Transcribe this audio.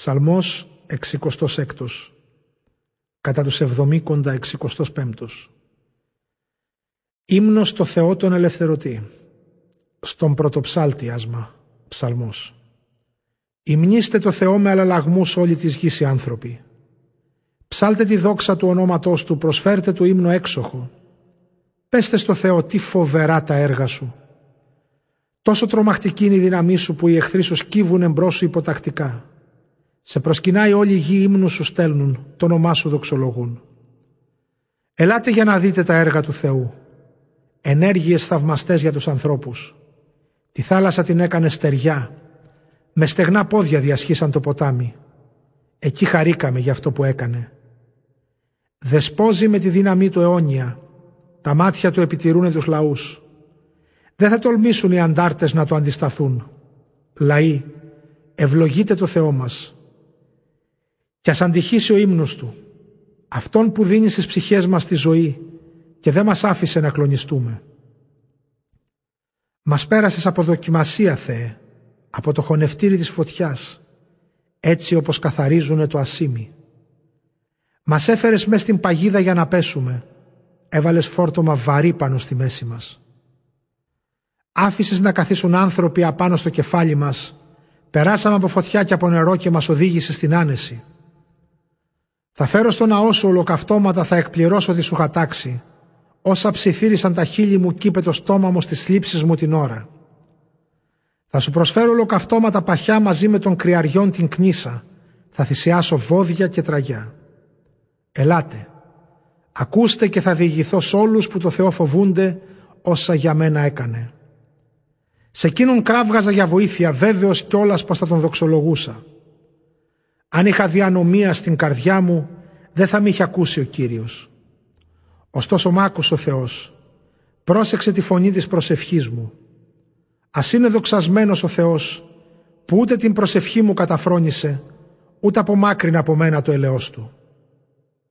Ψαλμός 66 Κατά τους εβδομήκοντα 65 Ύμνος στο Θεό τον ελευθερωτή Στον πρωτοψάλτη άσμα Ψαλμός. Υμνήστε το Θεό με αλλαλαγμούς όλη της γης οι άνθρωποι. Ψάλτε τη δόξα του ονόματός του Προσφέρτε του ύμνο έξοχο. Πέστε στο Θεό τι φοβερά τα έργα σου. Τόσο τρομακτική είναι η δύναμή σου που οι εχθροί σου σκύβουν εμπρός σου υποτακτικά. Σε προσκυνάει όλη η γη ύμνους σου στέλνουν, το όνομά σου δοξολογούν. Ελάτε για να δείτε τα έργα του Θεού. Ενέργειες θαυμαστές για τους ανθρώπους. Τη θάλασσα την έκανε στεριά. Με στεγνά πόδια διασχίσαν το ποτάμι. Εκεί χαρήκαμε για αυτό που έκανε. Δεσπόζει με τη δύναμή του αιώνια. Τα μάτια του επιτηρούν τους λαούς. Δεν θα τολμήσουν οι αντάρτες να το αντισταθούν. Λαοί, ευλογείτε το Θεό μας. Και ας αντιχήσει ο ύμνος Του, αυτόν που δίνει στις ψυχές μας τη ζωή και δεν μας άφησε να κλονιστούμε. Μας πέρασες από δοκιμασία, Θεέ, από το χωνευτήρι της φωτιάς, έτσι όπως καθαρίζουνε το ασίμι. Μας έφερες μες στην παγίδα για να πέσουμε, έβαλες φόρτωμα βαρύ πάνω στη μέση μας. Άφησες να καθίσουν άνθρωποι απάνω στο κεφάλι μας. Περάσαμε από φωτιά και από νερό και μας οδήγησε στην άνεση. Θα φέρω στο ναό σου ολοκαυτώματα, θα εκπληρώσω τη σου χατάξη. Όσα ψιθύρισαν τα χείλη μου, κύπε το στόμα μου στις θλίψεις μου την ώρα. Θα σου προσφέρω ολοκαυτώματα παχιά μαζί με τον κρυαριών την κνήσα. Θα θυσιάσω βόδια και τραγιά. Ελάτε. Ακούστε και θα διηγηθώ σ' όλους που το Θεό φοβούνται όσα για μένα έκανε. Σε εκείνον κράβγαζα για βοήθεια, βέβαιος κιόλας πως θα τον δοξολογούσα. Αν είχα διανομία στην καρδιά μου, δεν θα με είχε ακούσει ο Κύριος. Ωστόσο μ' άκουσε ο Θεός. Πρόσεξε τη φωνή της προσευχής μου. Ας είναι δοξασμένος ο Θεός, που ούτε την προσευχή μου καταφρόνησε, ούτε απομάκρυνε από μένα το ελαιός του.